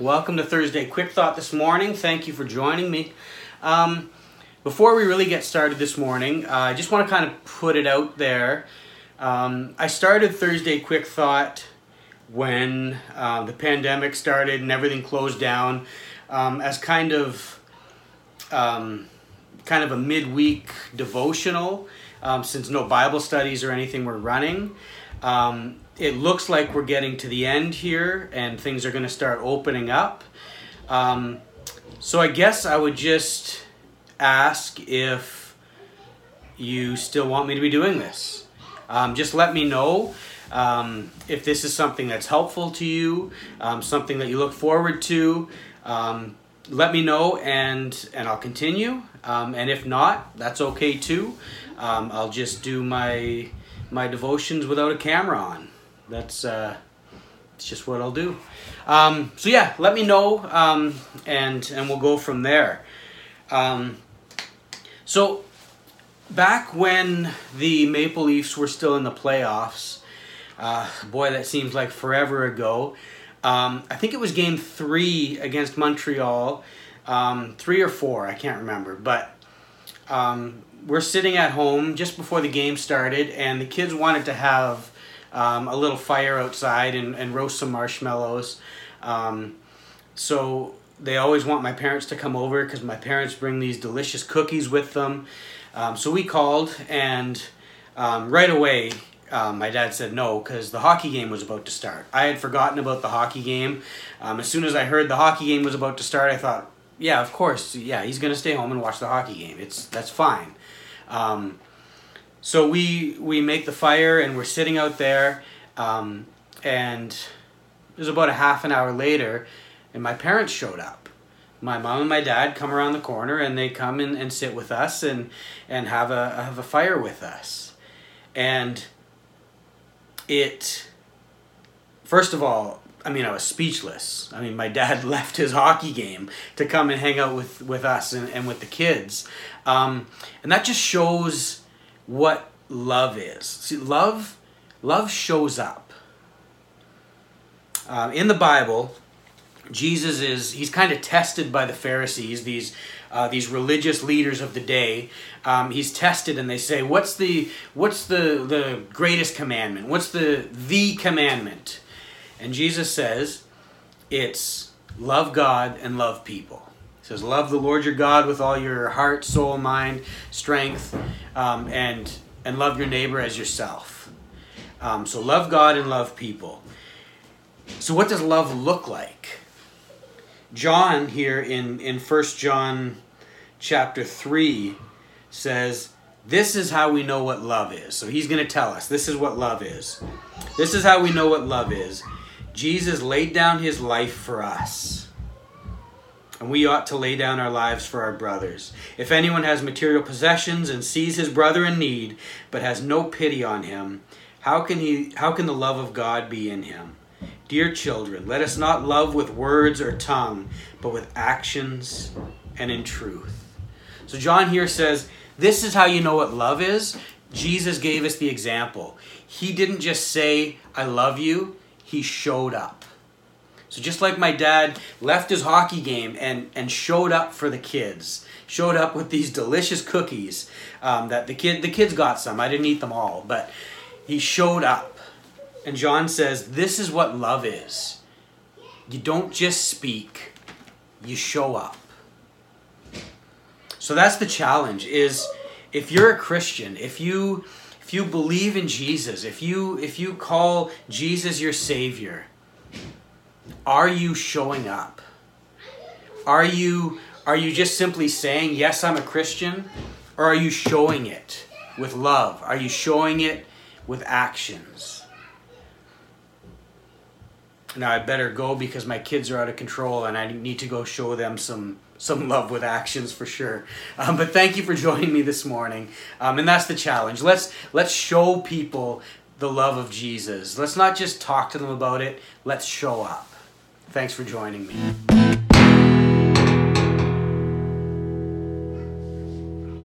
Welcome to Thursday Quick Thought this morning. Thank you for joining me. Um, before we really get started this morning, uh, I just want to kind of put it out there. Um, I started Thursday Quick Thought when uh, the pandemic started and everything closed down um, as kind of um, kind of a midweek devotional um, since no Bible studies or anything were running. Um, it looks like we're getting to the end here and things are going to start opening up. Um, so I guess I would just ask if you still want me to be doing this. Um, just let me know um, if this is something that's helpful to you, um, something that you look forward to. Um, let me know and and I'll continue. Um, and if not, that's okay too. I'll just do my my devotions without a camera on that's uh, it's just what I'll do. Um, so yeah, let me know, um, and and we'll go from there. Um, so back when the Maple Leafs were still in the playoffs, uh, boy, that seems like forever ago. Um, I think it was Game Three against Montreal, um, three or four, I can't remember, but um, we're sitting at home just before the game started, and the kids wanted to have um, a little fire outside and, and roast some marshmallows. Um, so they always want my parents to come over because my parents bring these delicious cookies with them. Um, so we called, and um, right away, um, my dad said no because the hockey game was about to start. I had forgotten about the hockey game. Um, as soon as I heard the hockey game was about to start, I thought, yeah, of course, yeah, he's gonna stay home and watch the hockey game. It's that's fine. Um, so we we make the fire and we're sitting out there, um, and it was about a half an hour later, and my parents showed up. My mom and my dad come around the corner and they come and, and sit with us and and have a have a fire with us, and it. First of all, I mean, I was speechless. I mean, my dad left his hockey game to come and hang out with, with us and, and with the kids. Um, and that just shows what love is. See, love, love shows up. Um, in the Bible, Jesus is he's kind of tested by the Pharisees, these uh, these religious leaders of the day. Um, he's tested, and they say, "What's the what's the the greatest commandment? What's the the commandment?" And Jesus says, "It's love God and love people." He says, Love the Lord your God with all your heart, soul, mind, strength, um, and, and love your neighbor as yourself. Um, so love God and love people. So what does love look like? John here in, in 1 John chapter 3 says, This is how we know what love is. So he's going to tell us this is what love is. This is how we know what love is. Jesus laid down his life for us and we ought to lay down our lives for our brothers. If anyone has material possessions and sees his brother in need, but has no pity on him, how can he how can the love of God be in him? Dear children, let us not love with words or tongue, but with actions and in truth. So John here says, this is how you know what love is. Jesus gave us the example. He didn't just say, I love you, he showed up. So just like my dad left his hockey game and, and showed up for the kids, showed up with these delicious cookies um, that the kid the kids got some. I didn't eat them all, but he showed up. And John says, "This is what love is. You don't just speak, you show up." So that's the challenge is if you're a Christian, if you if you believe in Jesus, if you if you call Jesus your savior, are you showing up? Are you are you just simply saying, "Yes, I'm a Christian?" Or are you showing it with love? Are you showing it with actions? Now I better go because my kids are out of control and I need to go show them some some love with actions for sure. Um, but thank you for joining me this morning. Um, and that's the challenge. Let's let's show people the love of Jesus. Let's not just talk to them about it. Let's show up. Thanks for joining me.